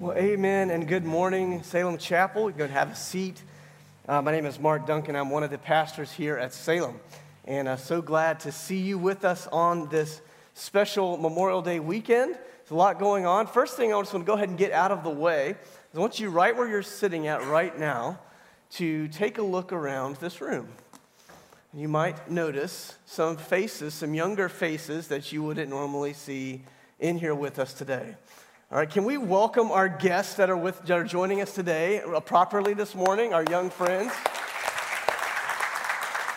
Well, amen and good morning, Salem Chapel. You and have a seat. Uh, my name is Mark Duncan. I'm one of the pastors here at Salem. And I'm uh, so glad to see you with us on this special Memorial Day weekend. There's a lot going on. First thing I just want to go ahead and get out of the way is I want you right where you're sitting at right now to take a look around this room. You might notice some faces, some younger faces that you wouldn't normally see in here with us today. All right, can we welcome our guests that are, with, that are joining us today uh, properly this morning, our young friends?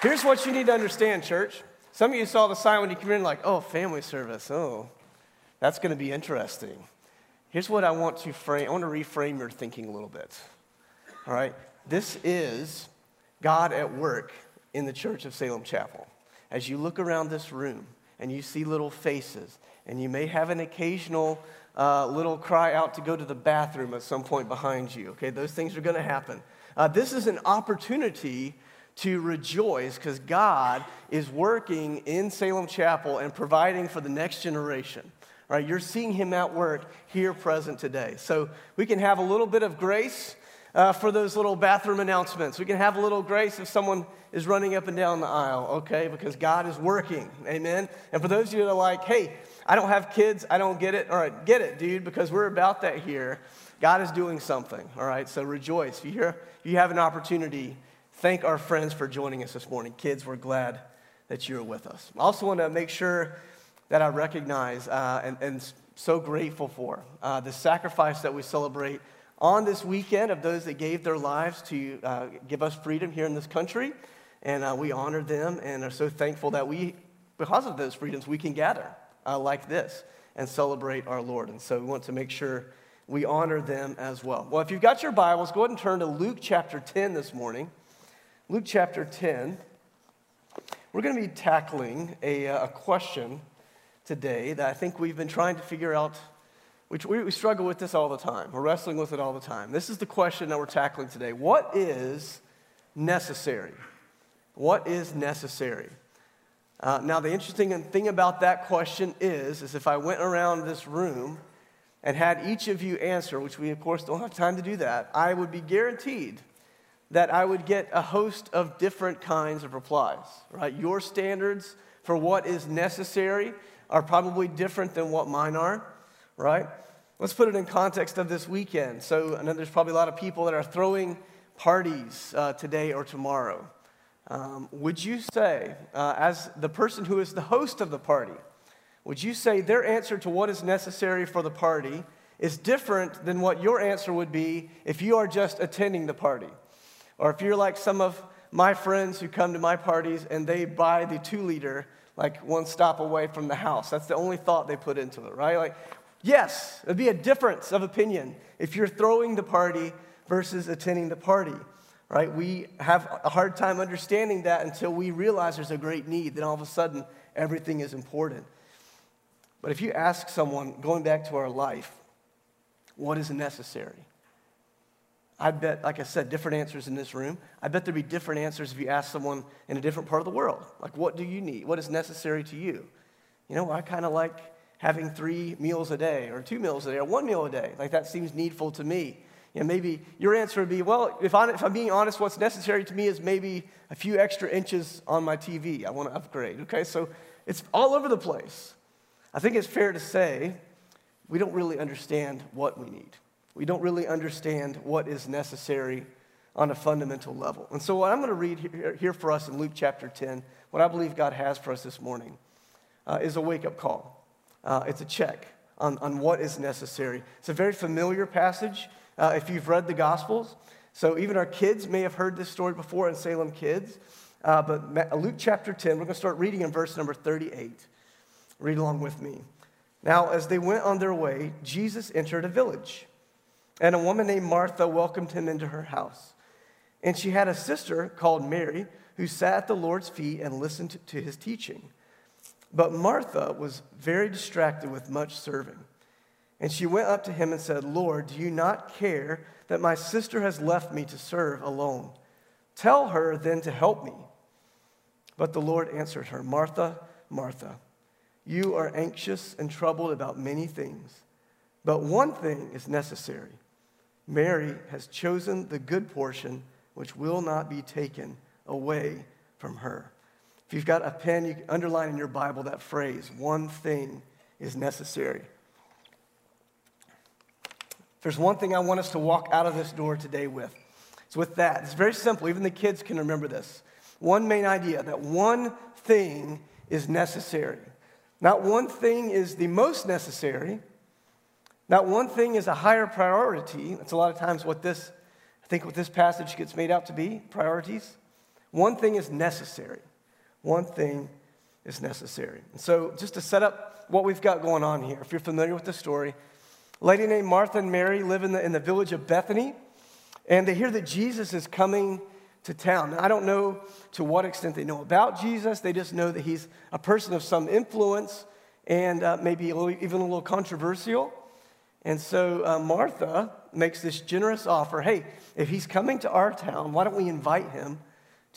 Here's what you need to understand, church. Some of you saw the sign when you came in, like, oh, family service. Oh, that's going to be interesting. Here's what I want to frame I want to reframe your thinking a little bit. All right, this is God at work in the church of Salem Chapel. As you look around this room and you see little faces, and you may have an occasional uh, little cry out to go to the bathroom at some point behind you. Okay, those things are going to happen. Uh, this is an opportunity to rejoice because God is working in Salem Chapel and providing for the next generation. All right, you're seeing Him at work here present today. So we can have a little bit of grace uh, for those little bathroom announcements. We can have a little grace if someone is running up and down the aisle, okay, because God is working. Amen. And for those of you that are like, hey, I don't have kids. I don't get it. All right, get it, dude, because we're about that here. God is doing something. All right, so rejoice. If you, hear, if you have an opportunity, thank our friends for joining us this morning. Kids, we're glad that you're with us. I also want to make sure that I recognize uh, and, and so grateful for uh, the sacrifice that we celebrate on this weekend of those that gave their lives to uh, give us freedom here in this country. And uh, we honor them and are so thankful that we, because of those freedoms, we can gather uh, like this and celebrate our Lord. And so we want to make sure we honor them as well. Well, if you've got your Bibles, go ahead and turn to Luke chapter 10 this morning. Luke chapter 10. We're going to be tackling a, uh, a question today that I think we've been trying to figure out. Which we, we struggle with this all the time. We're wrestling with it all the time. This is the question that we're tackling today. What is necessary? What is necessary? Uh, now, the interesting thing about that question is, is if I went around this room and had each of you answer, which we of course don't have time to do that, I would be guaranteed that I would get a host of different kinds of replies, right? Your standards for what is necessary are probably different than what mine are, right? Let's put it in context of this weekend. So I know there's probably a lot of people that are throwing parties uh, today or tomorrow. Um, would you say, uh, as the person who is the host of the party, would you say their answer to what is necessary for the party is different than what your answer would be if you are just attending the party? Or if you're like some of my friends who come to my parties and they buy the two liter like one stop away from the house. That's the only thought they put into it, right? Like, yes, it'd be a difference of opinion if you're throwing the party versus attending the party right? We have a hard time understanding that until we realize there's a great need. Then all of a sudden, everything is important. But if you ask someone, going back to our life, what is necessary? I bet, like I said, different answers in this room. I bet there'd be different answers if you ask someone in a different part of the world. Like, what do you need? What is necessary to you? You know, I kind of like having three meals a day, or two meals a day, or one meal a day. Like, that seems needful to me. Know, maybe your answer would be, well, if, I, I'm being honest, what's necessary to me is maybe a few extra inches on my TV. I want to upgrade. Okay, so it's all over the place. I think it's fair to say we don't really understand what we need. We don't really understand what is necessary on a fundamental level. And so, what I'm going to read here, here for us in Luke chapter 10, what I believe God has for us this morning, uh, is a wake up call. Uh, it's a check on, on what is necessary. It's a very familiar passage uh, if you've read the Gospels. So even our kids may have heard this story before in Salem Kids. Uh, but Luke chapter 10, we're going to start reading in verse number 38. Read along with me. Now, as they went on their way, Jesus entered a village, and a woman named Martha welcomed him into her house. And she had a sister called Mary who sat at the Lord's feet and listened to his teaching. But Martha was very distracted with much serving. And she went up to him and said, Lord, do you not care that my sister has left me to serve alone? Tell her then to help me. But the Lord answered her, Martha, Martha, you are anxious and troubled about many things, But one thing is necessary. Mary has chosen the good portion which will not be taken away from her. If you've got a pen, you underline in your Bible that phrase, one thing is necessary. There's one thing I want us to walk out of this door today with. It's with that. It's very simple. Even the kids can remember this. One main idea that one thing is necessary. Not one thing is the most necessary. Not one thing is a higher priority. That's a lot of times what this, I think, what this passage gets made out to be priorities. One thing is necessary. One thing is necessary. And so, just to set up what we've got going on here, if you're familiar with the story, lady named Martha and Mary live in the, in the village of Bethany, and they hear that Jesus is coming to town. Now, I don't know to what extent they know about Jesus. They just know that he's a person of some influence and uh, maybe a little, even a little controversial. And so uh, Martha makes this generous offer hey, if he's coming to our town, why don't we invite him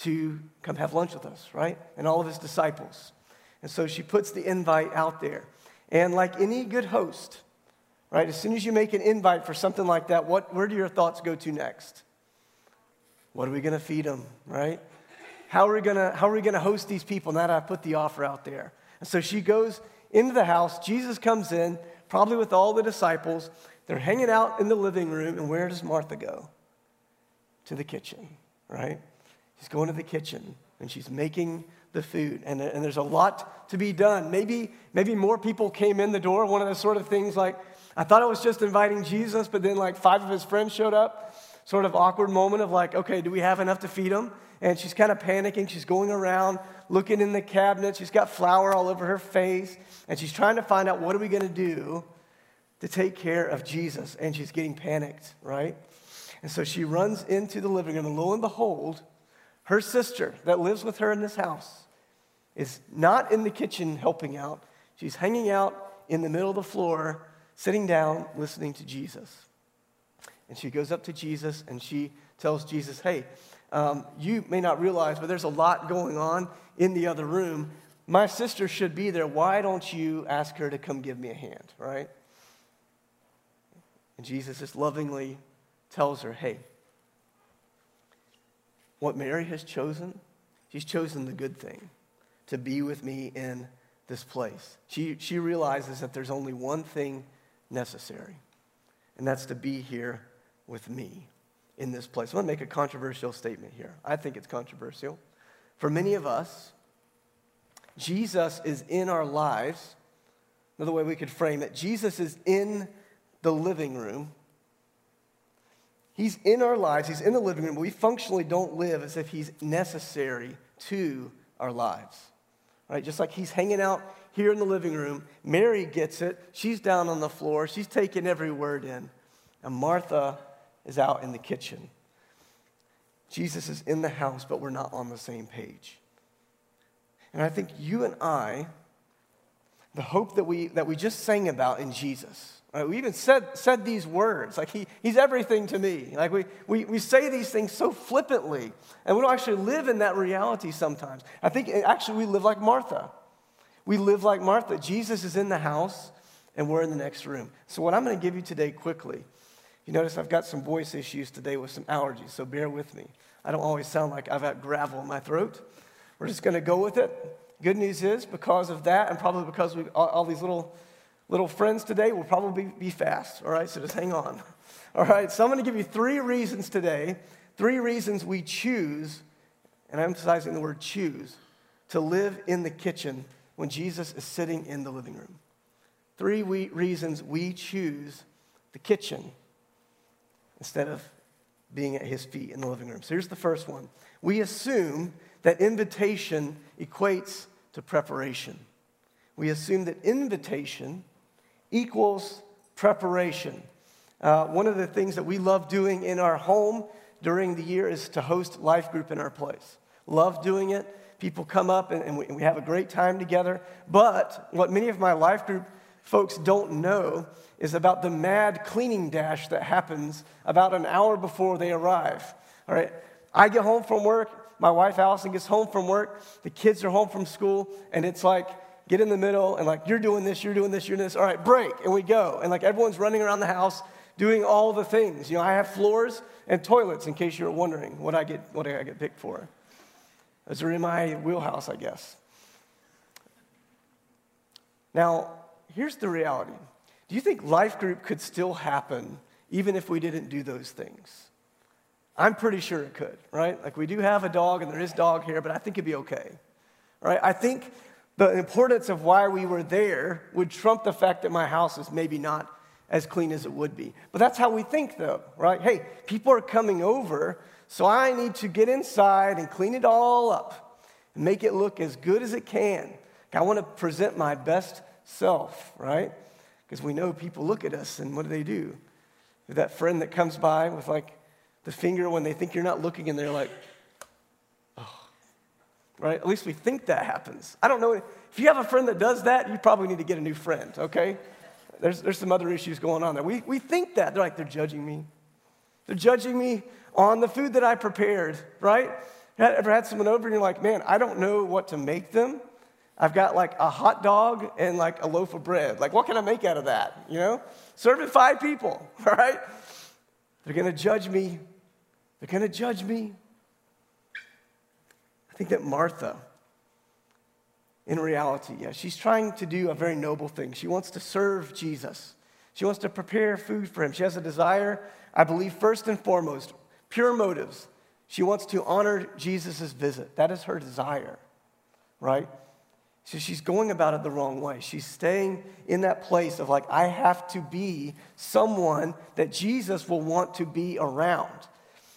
to come have lunch with us, right? And all of his disciples. And so she puts the invite out there. And like any good host, right, as soon as you make an invite for something like that, what, where do your thoughts go to next? What are we going to feed them, right? How are we going to how are we going to host these people now that I put the offer out there? And so she goes into the house. Jesus comes in, probably with all the disciples. They're hanging out in the living room, and where does Martha go? To the kitchen, right? She's going to the kitchen and she's making the food. And, and there's a lot to be done. Maybe, maybe more people came in the door. One of the sort of things like, I thought I was just inviting Jesus, but then like five of his friends showed up. Sort of awkward moment of like, okay, do we have enough to feed them? And she's kind of panicking. She's going around looking in the cabinet. She's got flour all over her face. And she's trying to find out what are we going to do to take care of Jesus. And she's getting panicked, right? And so she runs into the living room, and lo and behold, her sister that lives with her in this house is not in the kitchen helping out. She's hanging out in the middle of the floor, sitting down, listening to Jesus. And she goes up to Jesus and she tells Jesus, Hey, um, you may not realize, but there's a lot going on in the other room. My sister should be there. Why don't you ask her to come give me a hand, right? And Jesus just lovingly tells her, Hey, what Mary has chosen, she's chosen the good thing to be with me in this place. She, she realizes that there's only one thing necessary, and that's to be here with me in this place. I want to make a controversial statement here. I think it's controversial. For many of us, Jesus is in our lives. Another way we could frame it Jesus is in the living room He's in our lives, He's in the living room, but we functionally don't live as if He's necessary to our lives. Right? Just like He's hanging out here in the living room, Mary gets it. She's down on the floor, she's taking every word in. And Martha is out in the kitchen. Jesus is in the house, but we're not on the same page. And I think you and I, the hope that we, that we just sang about in Jesus, Right? We even said, said these words, like he, he's everything to me. Like we, we, we say these things so flippantly, and we don't actually live in that reality sometimes. I think actually we live like Martha. We live like Martha. Jesus is in the house, and we're in the next room. So, what I'm going to give you today quickly, you notice I've got some voice issues today with some allergies, so bear with me. I don't always sound like I've got gravel in my throat. We're just going to go with it. Good news is, because of that, and probably because we all, all these little little friends today will probably be fast, all right? So just hang on. All right, so I'm going to give you three reasons today, three reasons we choose, and I'm emphasizing the word choose, to live in the kitchen when Jesus is sitting in the living room. Three we, reasons we choose the kitchen instead of being at his feet in the living room. So here's the first one we assume that invitation equates to preparation. We assume that invitation equals preparation. Uh, one of the things that we love doing in our home during the year is to host life group in our place. Love doing it. People come up and, and, we, we have a great time together. But what many of my life group folks don't know is about the mad cleaning dash that happens about an hour before they arrive. All right, I get home from work, my wife Allison gets home from work, the kids are home from school, and it's like get in the middle, and like, you're doing this, you're doing this, you're doing this. All right, break, and we go. And like, everyone's running around the house doing all the things. You know, I have floors and toilets in case you're wondering what I get, what I get picked for. Those are in my wheelhouse, I guess. Now, here's the reality. Do you think life group could still happen even if we didn't do those things? I'm pretty sure it could, right? Like we do have a dog and there is dog here, but I think it'd be okay. Right? I think the importance of why we were there would trump the fact that my house is maybe not as clean as it would be. But that's how we think though, right? Hey, people are coming over, so I need to get inside and clean it all up and make it look as good as it can. I want to present my best self, right? Because we know people look at us and what do they do? That friend that comes by with like the finger when they think you're not looking and they're like, oh, right? At least we think that happens. I don't know. If you have a friend that does that, you probably need to get a new friend, okay? There's, there's some other issues going on there. We, we think that. They're like, they're judging me. They're judging me on the food that I prepared, right? Ever had someone over and you're like, man, I don't know what to make them. I've got like a hot dog and like a loaf of bread. Like, what can I make out of that? You know? Serving five people, right? They're to judge me they're to judge me. I think that Martha, in reality, yeah, she's trying to do a very noble thing. She wants to serve Jesus. She wants to prepare food for him. She has a desire, I believe, first and foremost, pure motives. She wants to honor Jesus' visit. That is her desire, right? So she's going about it the wrong way. She's staying in that place of like, I have to be someone that Jesus will want to be around.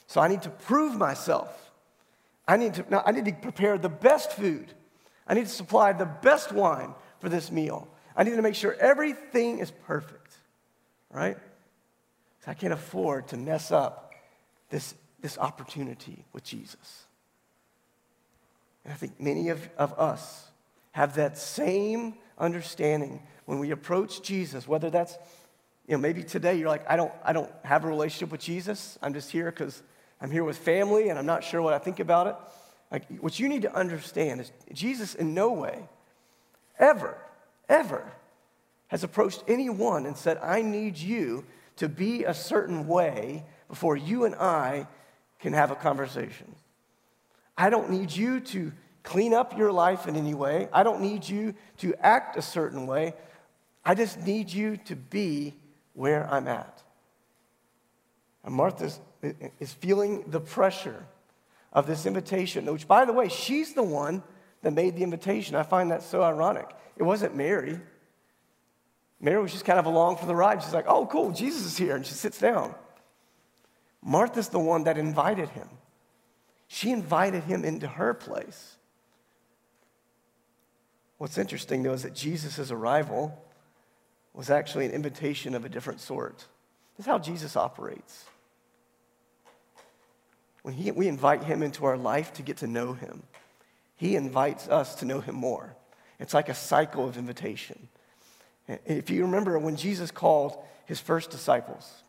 So I need to prove myself. I need to, now I need to prepare the best food. I need to supply the best wine for this meal. I need to make sure everything is perfect, right? I can't afford to mess up this, this opportunity with Jesus. And I think many of, of us have that same understanding when we approach Jesus, whether that's, you know, maybe today you're like, I don't, I don't have a relationship with Jesus. I'm just here because I'm here with family and I'm not sure what I think about it. Like, what you need to understand is Jesus, in no way, ever, ever, has approached anyone and said, I need you to be a certain way before you and I can have a conversation. I don't need you to clean up your life in any way. I don't need you to act a certain way. I just need you to be where I'm at. And Martha is feeling the pressure of this invitation, which, by the way, she's the one that made the invitation. I find that so ironic. It wasn't Mary. Mary was just kind of along for the ride. She's like, oh, cool, Jesus is here. And she sits down. Martha's the one that invited him. She invited him into her place. What's interesting, though, is that Jesus' arrival was actually an invitation of a different sort. This is how Jesus operates. When he, we invite him into our life to get to know him, he invites us to know him more. It's like a cycle of invitation. If you remember when Jesus called his first disciples,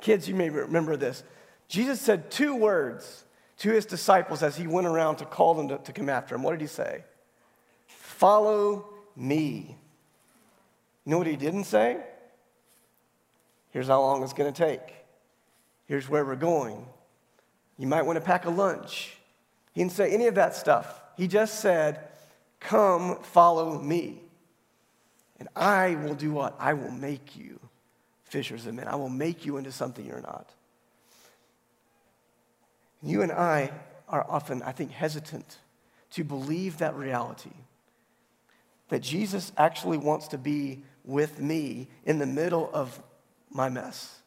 kids, you may remember this. Jesus said two words to his disciples as he went around to call them to, to come after him. What did he say? Follow me. You know what he didn't say? Here's how long it's going to take. Here's where we're going. You might want to pack a lunch. He didn't say any of that stuff. He just said, Come, follow me. And I will do what? I will make you fishers of men. I will make you into something you're not. You and I are often, I think, hesitant to believe that reality that Jesus actually wants to be with me in the middle of my mess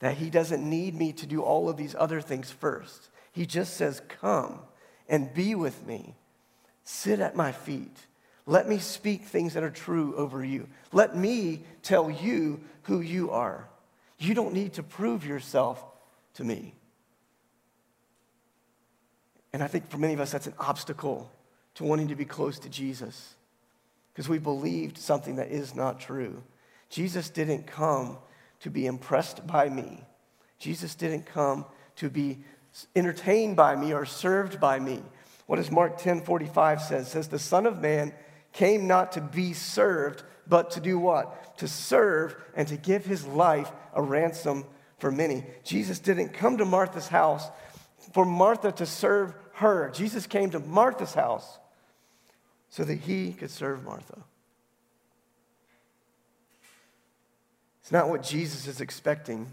that he doesn't need me to do all of these other things first. He just says, Come and be with me. Sit at my feet. Let me speak things that are true over you. Let me tell you who you are. You don't need to prove yourself to me. And I think for many of us, that's an obstacle to wanting to be close to Jesus because we believed something that is not true. Jesus didn't come to be impressed by me. Jesus didn't come to be entertained by me or served by me. What does Mark 10 45 says? It says, The Son of Man came not to be served, but to do what? To serve and to give his life a ransom for many. Jesus didn't come to Martha's house for Martha to serve her. Jesus came to Martha's house so that he could serve Martha. It's not what Jesus is expecting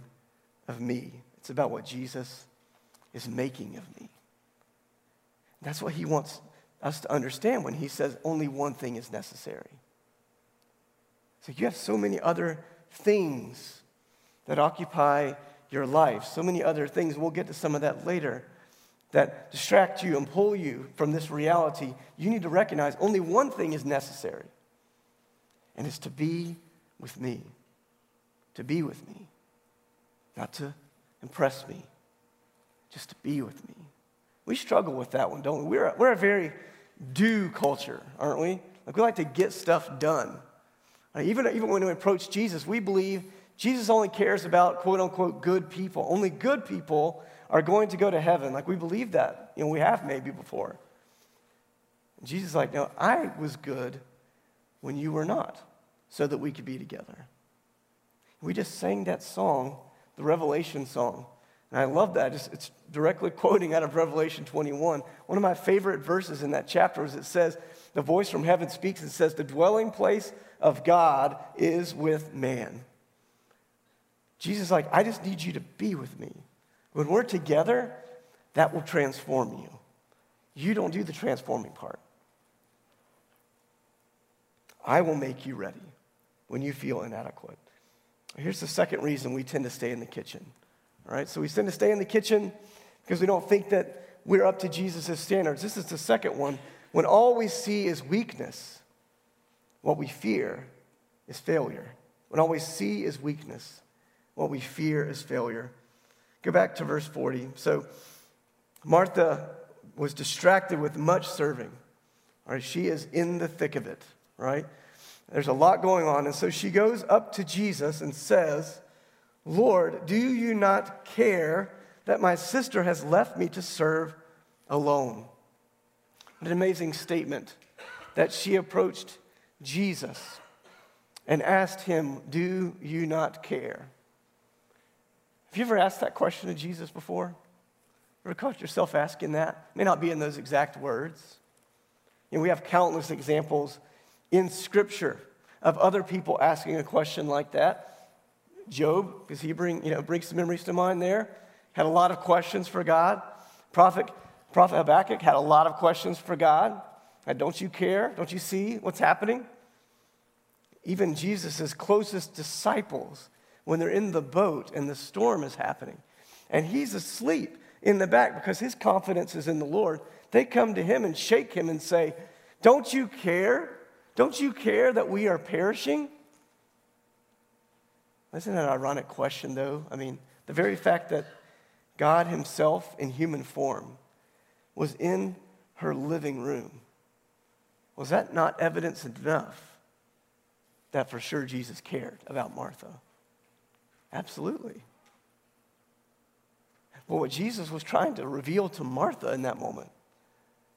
of me, it's about what Jesus is making of me. That's what he wants us to understand when he says only one thing is necessary. So you have so many other things that occupy your life, so many other things. We'll get to some of that later that distract you and pull you from this reality. You need to recognize only one thing is necessary, and it's to be with me. To be with me. Not to impress me, just to be with me. We struggle with that one, don't we? We're a, we're a very do culture, aren't we? Like we like to get stuff done. Uh, even, even when we approach Jesus, we believe Jesus only cares about quote unquote good people. Only good people are going to go to heaven. Like we believe that. You know, we have maybe before. And Jesus is like, no, I was good when you were not, so that we could be together. We just sang that song, the Revelation song. And I love that. It's, it's directly quoting out of Revelation 21. One of my favorite verses in that chapter is it says, The voice from heaven speaks and says, The dwelling place of God is with man. Jesus is like, I just need you to be with me. When we're together, that will transform you. You don't do the transforming part. I will make you ready when you feel inadequate. Here's the second reason we tend to stay in the kitchen. Right, so we tend to stay in the kitchen because we don't think that we're up to Jesus' standards. This is the second one. When all we see is weakness, what we fear is failure. When all we see is weakness, what we fear is failure. Go back to verse 40. So Martha was distracted with much serving. All right, she is in the thick of it, right? There's a lot going on. And so she goes up to Jesus and says, Lord, do you not care that my sister has left me to serve alone? What an amazing statement that she approached Jesus and asked him, Do you not care? Have you ever asked that question to Jesus before? Ever caught yourself asking that? May not be in those exact words. You know, we have countless examples in Scripture of other people asking a question like that. Job, because he bring, you know, brings some memories to mind there, had a lot of questions for God. Prophet, Prophet Habakkuk had a lot of questions for God. Don't you care? Don't you see what's happening? Even Jesus' closest disciples, when they're in the boat and the storm is happening, and he's asleep in the back because his confidence is in the Lord, they come to him and shake him and say, Don't you care? Don't you care that we are perishing? Isn't that an ironic question, though? I mean, the very fact that God Himself in human form was in her living room, was that not evidence enough that for sure Jesus cared about Martha? Absolutely. But what Jesus was trying to reveal to Martha in that moment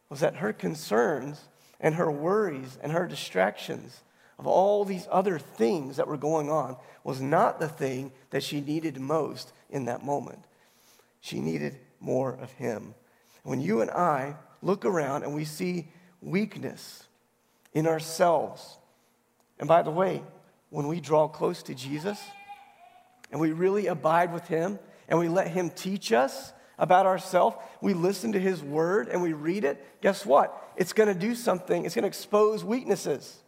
was that her concerns and her worries and her distractions of all these other things that were going on was not the thing that she needed most in that moment. She needed more of Him. When you and I look around and we see weakness in ourselves, and by the way, when we draw close to Jesus and we really abide with Him and we let Him teach us about ourselves, we listen to His Word and we read it, guess what? It's going to do something. It's going to expose weaknesses.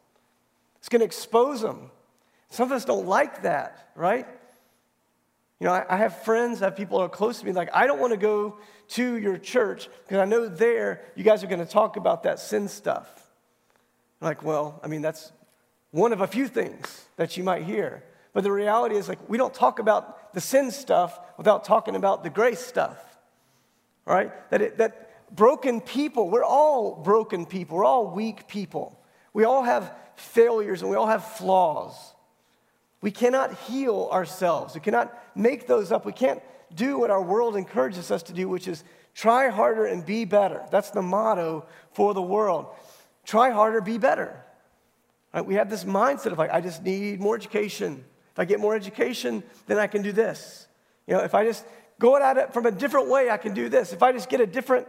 It's going to expose them. Some of us don't like that, right? You know, I, I have friends, I have people who are close to me, like, I don't want to go to your church because I know there you guys are going to talk about that sin stuff. I'm like, well, I mean, that's one of a few things that you might hear. But the reality is, like, we don't talk about the sin stuff without talking about the grace stuff, right? That, it, that broken people. We're all broken people. We're all weak people. We all have failures and we all have flaws. We cannot heal ourselves. We cannot make those up. We can't do what our world encourages us to do, which is Try harder and be better. That's the motto for the world. Try harder, be better. Right? We have this mindset of like, I just need more education. If I get more education, then I can do this. You know, if I just go at it from a different way, I can do this. If I just get a different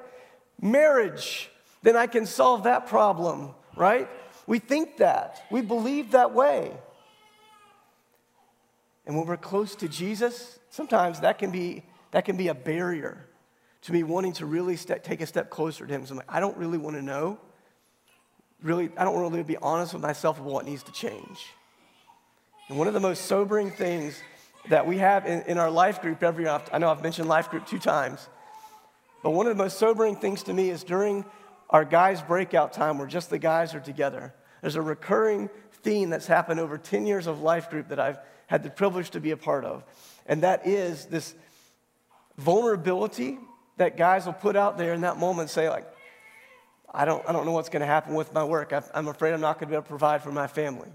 marriage, then I can solve that problem, right? We think that. We believe that way. And when we're close to Jesus, sometimes that can be, that can be a barrier to me wanting to really take a step closer to Him. So I'm like, I don't really want to know. Really, I don't want to really be honest with myself about what needs to change. And one of the most sobering things that we have in, in our life group every I know I've mentioned life group two times, but one of the most sobering things to me is during our guys' breakout time where just the guys are together, there's a recurring theme that's happened over 10 years of life group that I've had the privilege to be a part of. And that is this vulnerability that guys will put out there in that moment say, like, I don't, I don't know what's going to happen with my work. I'm afraid I'm not going to be able to provide for my family.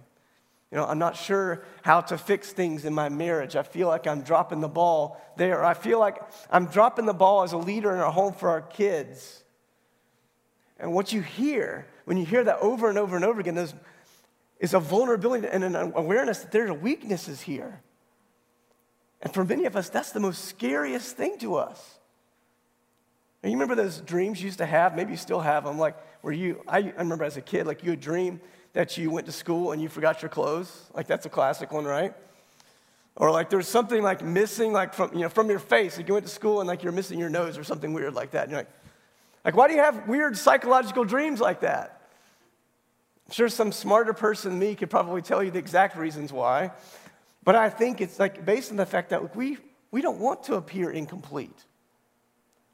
You know, I'm not sure how to fix things in my marriage. I feel like I'm dropping the ball there. I feel like I'm dropping the ball as a leader in our home for our kids. And what you hear, when you hear that over and over and over again, is, is a vulnerability and an awareness that there are weaknesses here. And for many of us, that's the most scariest thing to us. And you remember those dreams you used to have? Maybe you still have them. Like, where you, I, I remember as a kid, like you would dream that you went to school and you forgot your clothes. Like, that's a classic one, right? Or like there's something like missing, like from, you know, from your face. Like you went to school and like you're missing your nose or something weird like that. And you're like, like, why do you have weird psychological dreams like that? I'm sure some smarter person than me could probably tell you the exact reasons why. But I think it's like based on the fact that we, we don't want to appear incomplete.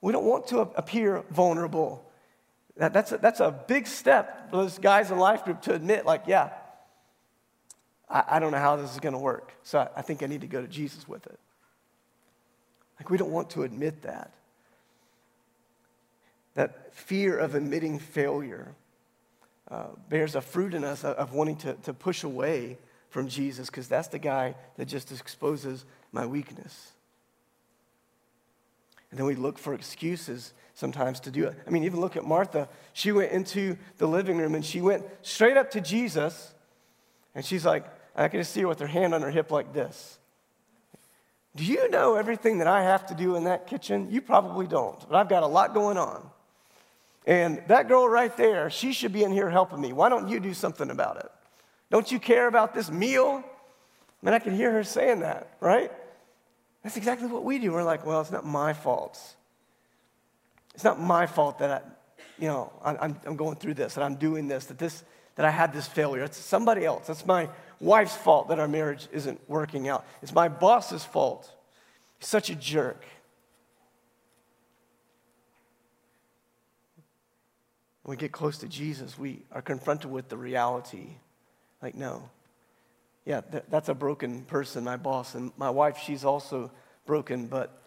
We don't want to appear vulnerable. That, that's, a, that's a big step for those guys in life group to admit, like, yeah, I, I don't know how this is going to work. So I, I think I need to go to Jesus with it. Like, we don't want to admit that. That fear of admitting failure uh, bears a fruit in us of wanting to, to push away from Jesus because that's the guy that just exposes my weakness. And then we look for excuses sometimes to do it. I mean, even look at Martha. She went into the living room and she went straight up to Jesus. And she's like, I can just see her with her hand on her hip like this. Do you know everything that I have to do in that kitchen? You probably don't, but I've got a lot going on. And that girl right there, she should be in here helping me. Why don't you do something about it? Don't you care about this meal? Mean, I can hear her saying that, right? That's exactly what we do. We're like, well, it's not my fault. It's not my fault that I, you know, I'm, I'm going through this, that I'm doing this, that this, that I had this failure. It's somebody else. It's my wife's fault that our marriage isn't working out. It's my boss's fault. He's such a jerk. When we get close to Jesus, we are confronted with the reality. Like, no, yeah, th- that's a broken person, my boss. And my wife, she's also broken, but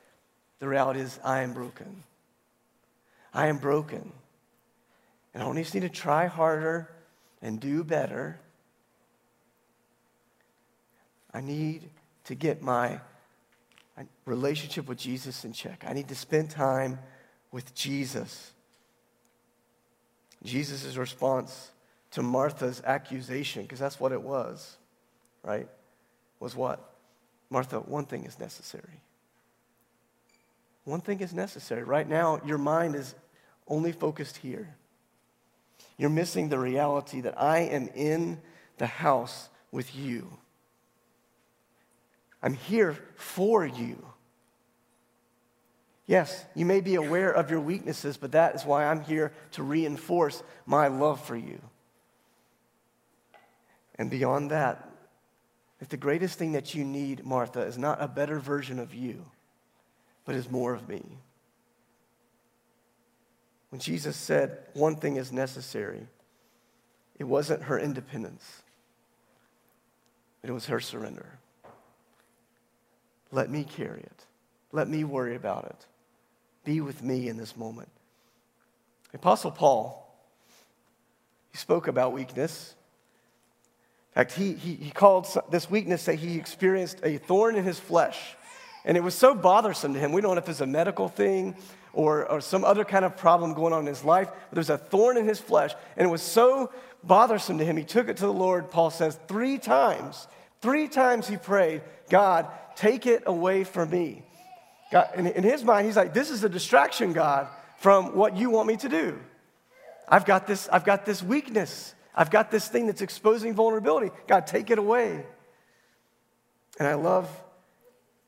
the reality is, I am broken. I am broken. And I only just need to try harder and do better. I need to get my relationship with Jesus in check. I need to spend time with Jesus. Jesus' response to Martha's accusation, because that's what it was right, was what? Martha, one thing is necessary. One thing is necessary. Right now, your mind is only focused here. You're missing the reality that I am in the house with you. I'm here for you. Yes, you may be aware of your weaknesses, but that is why I'm here to reinforce my love for you. And beyond that, if the greatest thing that you need, Martha, is not a better version of you, but is more of me. When Jesus said one thing is necessary, it wasn't her independence, it was her surrender. Let me carry it. Let me worry about it. Be with me in this moment. The Apostle Paul, he spoke about weakness In fact, he, he, he called this weakness that he experienced a thorn in his flesh. And it was so bothersome to him. We don't know if it's a medical thing or, or some other kind of problem going on in his life, but there was a thorn in his flesh. And it was so bothersome to him. He took it to the Lord, Paul says, three times. Three times he prayed, God, take it away from me. God, in, in his mind, he's like, this is a distraction, God, from what you want me to do. I've got this, I've got this weakness. I've got this thing that's exposing vulnerability. God, take it away. And I love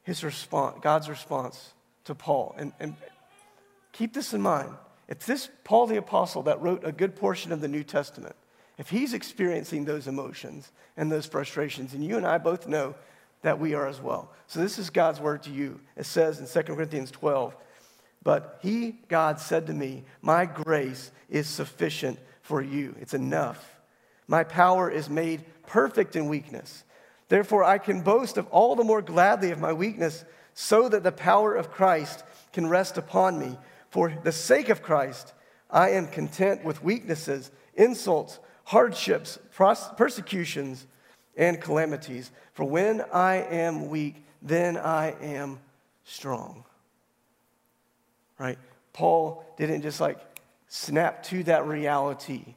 his response, God's response to Paul. And, and keep this in mind. It's this Paul the Apostle that wrote a good portion of the New Testament. If he's experiencing those emotions and those frustrations, and you and I both know that we are as well. So this is God's word to you. It says in 2 Corinthians 12, but he, God, said to me, My grace is sufficient for you. It's enough. My power is made perfect in weakness. Therefore, I can boast of all the more gladly of my weakness, so that the power of Christ can rest upon me. For the sake of Christ, I am content with weaknesses, insults, hardships, persecutions, and calamities. For when I am weak, then I am strong. Right? Paul didn't just like snap to that reality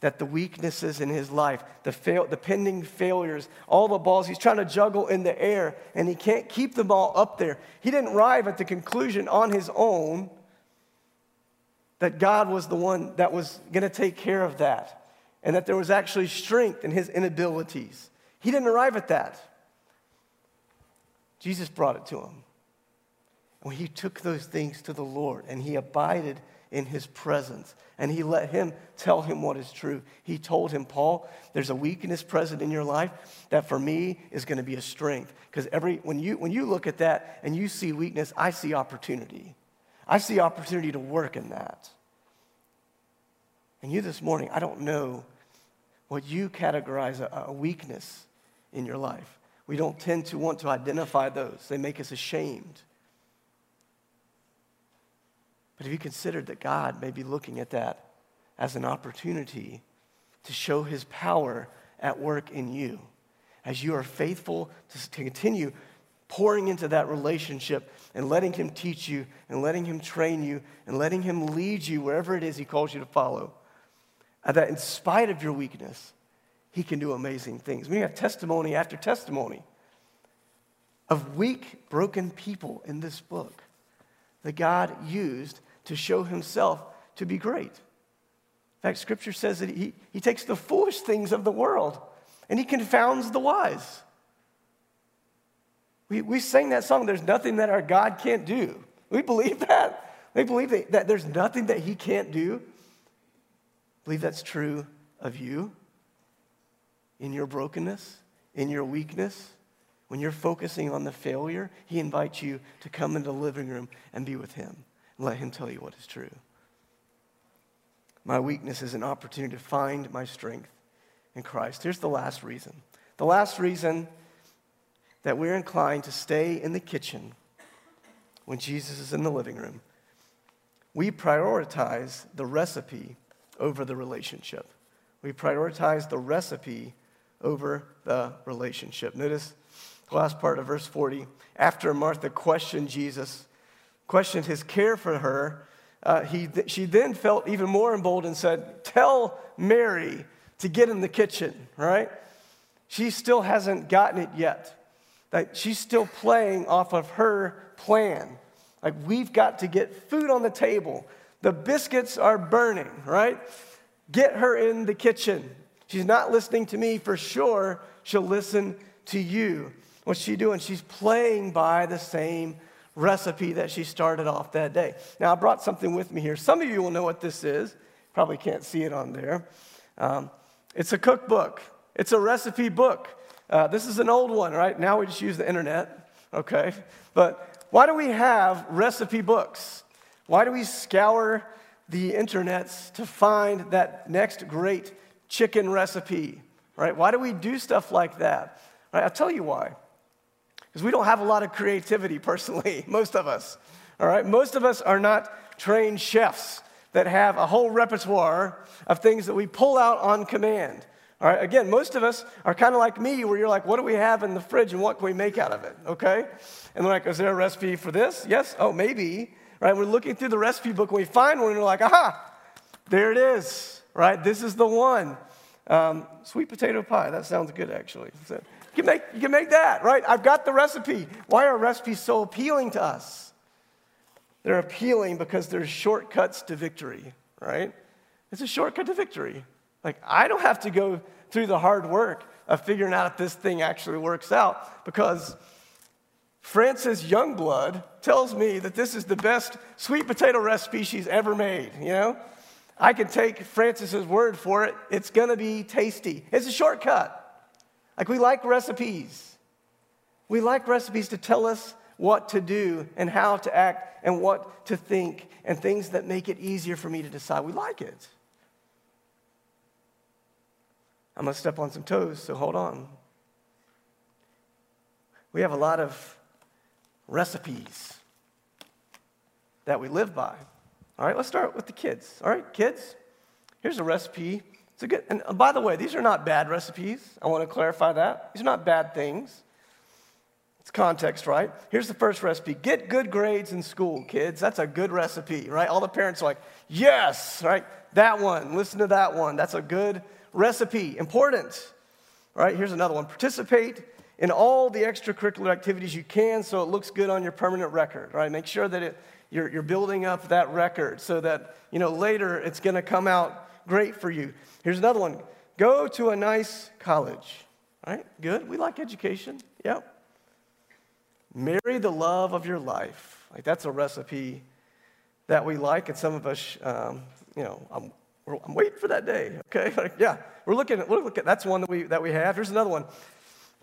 that the weaknesses in his life, the, fail, the pending failures, all the balls he's trying to juggle in the air, and he can't keep them all up there. He didn't arrive at the conclusion on his own that God was the one that was going to take care of that and that there was actually strength in his inabilities. He didn't arrive at that. Jesus brought it to him. When he took those things to the Lord and he abided in his presence and he let him tell him what is true, he told him, Paul, there's a weakness present in your life that for me is going to be a strength. Because every when you when you look at that and you see weakness, I see opportunity. I see opportunity to work in that. And you this morning, I don't know what you categorize a, a weakness in your life. We don't tend to want to identify those, they make us ashamed. But have you considered that God may be looking at that as an opportunity to show his power at work in you? As you are faithful to, continue pouring into that relationship and letting him teach you and letting him train you and letting him lead you wherever it is he calls you to follow and that in spite of your weakness, he can do amazing things. We have testimony after testimony of weak, broken people in this book that God used to show himself to be great. In fact, scripture says that he, he takes the foolish things of the world and he confounds the wise. We, we sang that song, There's Nothing That Our God Can't Do. We believe that. We believe that, that there's nothing that he can't do. Believe that's true of you in your brokenness, in your weakness. When you're focusing on the failure, He invites you to come into the living room and be with Him and let Him tell you what is true. My weakness is an opportunity to find my strength in Christ. Here's the last reason. The last reason that we're inclined to stay in the kitchen when Jesus is in the living room, we prioritize the recipe over the relationship. We prioritize the recipe over the relationship. Notice the last part of verse 40. After Martha questioned Jesus, questioned his care for her, uh, he, she then felt even more emboldened and said, Tell Mary to get in the kitchen, right? She still hasn't gotten it yet. That she's still playing off of her plan. Like, we've got to get food on the table. The biscuits are burning, right? Get her in the kitchen. She's not listening to me for sure. She'll listen to you. What's she doing? She's playing by the same recipe that she started off that day. Now, I brought something with me here. Some of you will know what this is. Probably can't see it on there. Um, it's a cookbook, it's a recipe book. Uh, this is an old one, right? Now we just use the internet, okay? But why do we have recipe books? Why do we scour the internets to find that next great chicken recipe? Right? Why do we do stuff like that? Right? I'll tell you why. Because we don't have a lot of creativity personally, most of us. All right? Most of us are not trained chefs that have a whole repertoire of things that we pull out on command. All right, again, most of us are kind of like me, where you're like, what do we have in the fridge and what can we make out of it? Okay? And we're like, is there a recipe for this? Yes? Oh, maybe. Right? We're looking through the recipe book and we find one and we're like, aha, there it is. Right? This is the one. Um, sweet potato pie. That sounds good, actually. So you, can make, you can make that, right? I've got the recipe. Why are recipes so appealing to us? They're appealing because there's shortcuts to victory, right? It's a shortcut to victory. Like, I don't have to go through the hard work of figuring out if this thing actually works out because Frances Youngblood tells me that this is the best sweet potato recipe she's ever made, you know? I can take Francis's word for it. It's going to be tasty. It's a shortcut. Like we like recipes. We like recipes to tell us what to do and how to act and what to think and things that make it easier for me to decide. We like it. I'm going to step on some toes, so hold on. We have a lot of recipes that we live by. All right, let's start with the kids. All right, kids, here's a recipe. It's a good, and uh, by the way, these are not bad recipes. I want to clarify that. These are not bad things. It's context, right? Here's the first recipe get good grades in school, kids. That's a good recipe, right? All the parents are like, yes, right? That one, listen to that one. That's a good recipe, important. All right, here's another one. Participate in all the extracurricular activities you can so it looks good on your permanent record, right? Make sure that it, you're, you're building up that record so that, you know, later it's going to come out great for you. Here's another one. Go to a nice college. All right, good. We like education. Yep. Marry the love of your life. Like that's a recipe that we like, and some of us, um, you know, I'm I'm waiting for that day, okay? Like, yeah, we're looking at, look at, that's one that we, that we have. Here's another one.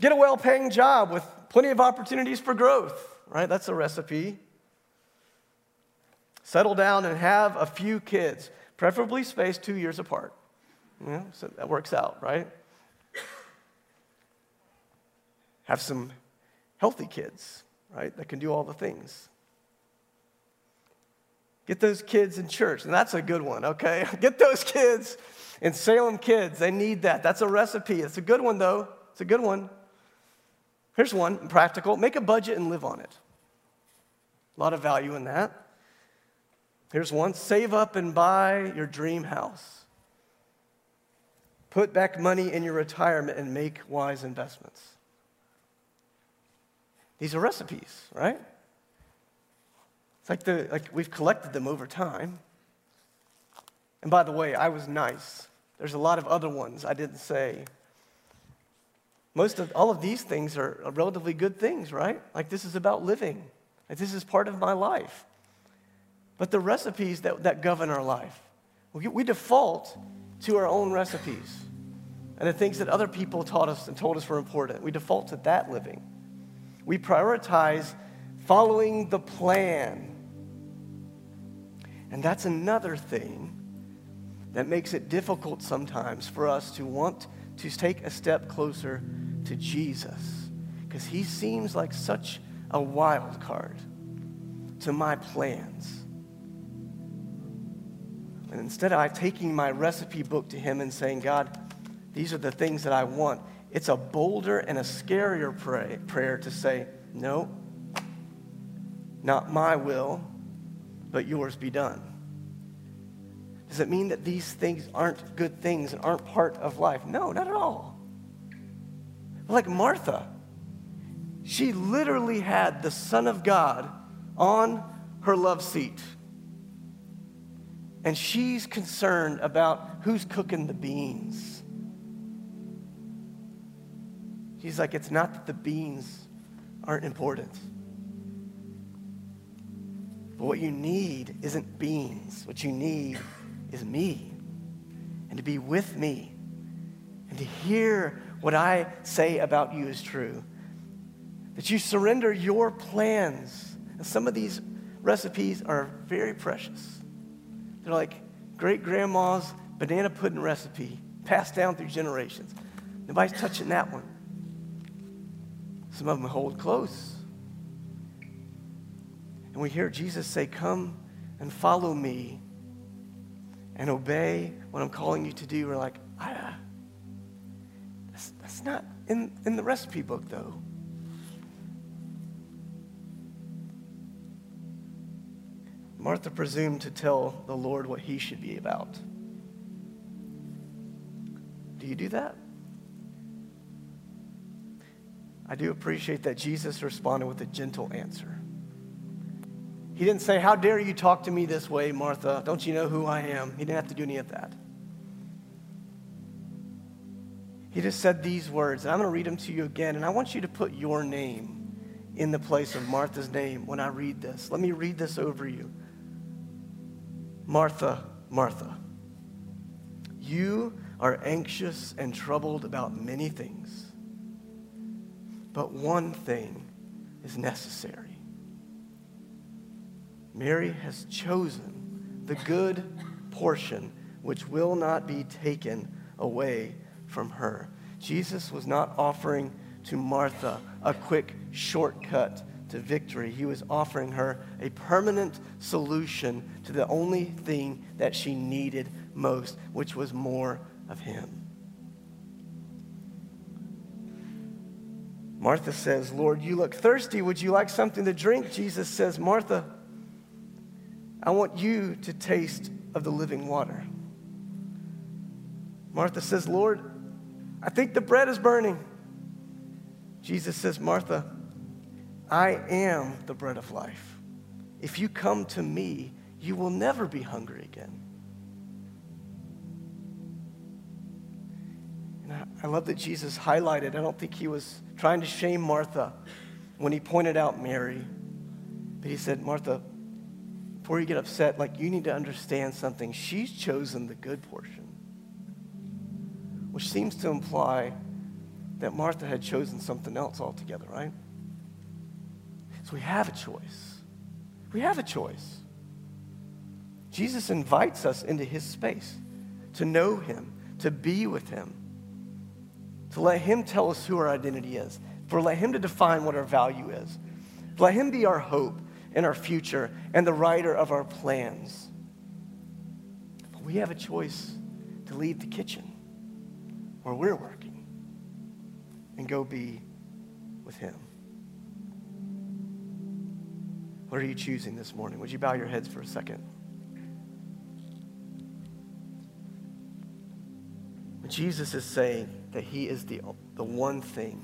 Get a well paying job with plenty of opportunities for growth, right? That's a recipe. Settle down and have a few kids, preferably spaced two years apart. Yeah, so that works out, right? Have some healthy kids, right, that can do all the things. Get those kids in church. And that's a good one, okay? Get those kids in Salem Kids. They need that. That's a recipe. It's a good one, though. It's a good one. Here's one practical make a budget and live on it. A lot of value in that. Here's one save up and buy your dream house. Put back money in your retirement and make wise investments. These are recipes, right? It's like, the, like we've collected them over time. And by the way, I was nice. There's a lot of other ones I didn't say. Most of all of these things are relatively good things, right? Like this is about living. Like this is part of my life. But the recipes that, that govern our life, we, we default to our own recipes and the things that other people taught us and told us were important. We default to that living. We prioritize following the plan and that's another thing that makes it difficult sometimes for us to want to take a step closer to Jesus because he seems like such a wild card to my plans. Instead of taking my recipe book to him and saying, God, these are the things that I want, it's a bolder and a scarier pray, prayer to say, No, not my will, but yours be done. Does it mean that these things aren't good things and aren't part of life? No, not at all. Like Martha, she literally had the Son of God on her love seat. And she's concerned about who's cooking the beans. She's like, it's not that the beans aren't important. But what you need isn't beans. What you need is me. And to be with me. And to hear what I say about you is true. That you surrender your plans. And some of these recipes are very precious. They're like great grandma's banana pudding recipe passed down through generations. Nobody's touching that one. Some of them hold close. And we hear Jesus say, Come and follow me and obey what I'm calling you to do. We're like, ah, It's not in, in the recipe book, though. Martha presumed to tell the Lord what he should be about. Do you do that? I do appreciate that Jesus responded with a gentle answer. He didn't say, How dare you talk to me this way, Martha? Don't you know who I am? He didn't have to do any of that. He just said these words, and I'm going to read them to you again, and I want you to put your name in the place of Martha's name when I read this. Let me read this over you. Martha, Martha, you are anxious and troubled about many things, but one thing is necessary. Mary has chosen the good portion which will not be taken away from her. Jesus was not offering to Martha a quick shortcut to victory. He was offering her a permanent solution to the only thing that she needed most, which was more of Him. Martha says, Lord, you look thirsty. Would you like something to drink? Jesus says, Martha, I want you to taste of the living water. Martha says, Lord, I think the bread is burning. Jesus says, Martha, I am the bread of life. If you come to me, you will never be hungry again. And I, I love that Jesus highlighted, I don't think he was trying to shame Martha when he pointed out Mary, but he said, Martha, before you get upset, like you need to understand something. She's chosen the good portion, which seems to imply that Martha had chosen something else altogether, right? So we have a choice. We have a choice. Jesus invites us into his space to know him, to be with him, to let him tell us who our identity is, for let him to define what our value is, let him be our hope and our future and the writer of our plans. But we have a choice to leave the kitchen where we're working and go be with Him. What are you choosing this morning? Would you bow your heads for a second? Jesus is saying that He is the, the one thing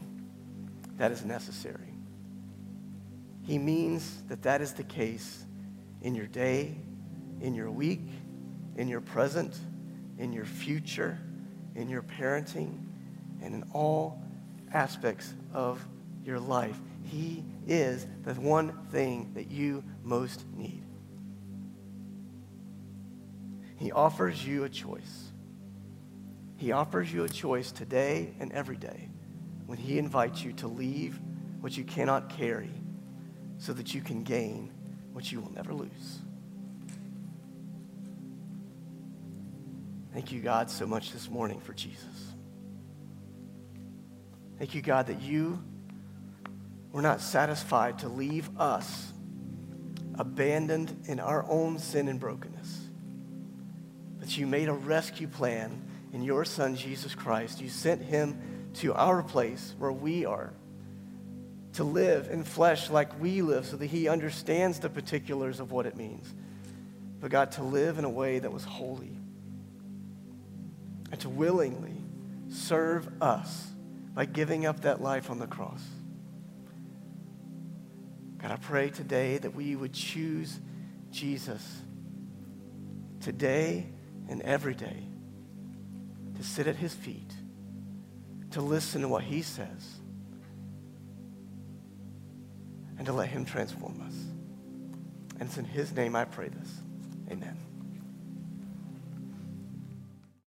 that is necessary. He means that that is the case in your day, in your week, in your present, in your future, in your parenting, and in all aspects of your life. He is the one thing that you most need. He offers you a choice. He offers you a choice today and every day when He invites you to leave what you cannot carry so that you can gain what you will never lose. Thank you, God, so much this morning for Jesus. Thank you, God, that you were not satisfied to leave us abandoned in our own sin and brokenness. But you made a rescue plan in your Son, Jesus Christ. You sent him to our place where we are to live in flesh like we live so that he understands the particulars of what it means. But God, to live in a way that was holy and to willingly serve us by giving up that life on the cross. God, I pray today that we would choose Jesus today and every day to sit at his feet, to listen to what he says and to let Him transform us. And it's in His name I pray this. Amen.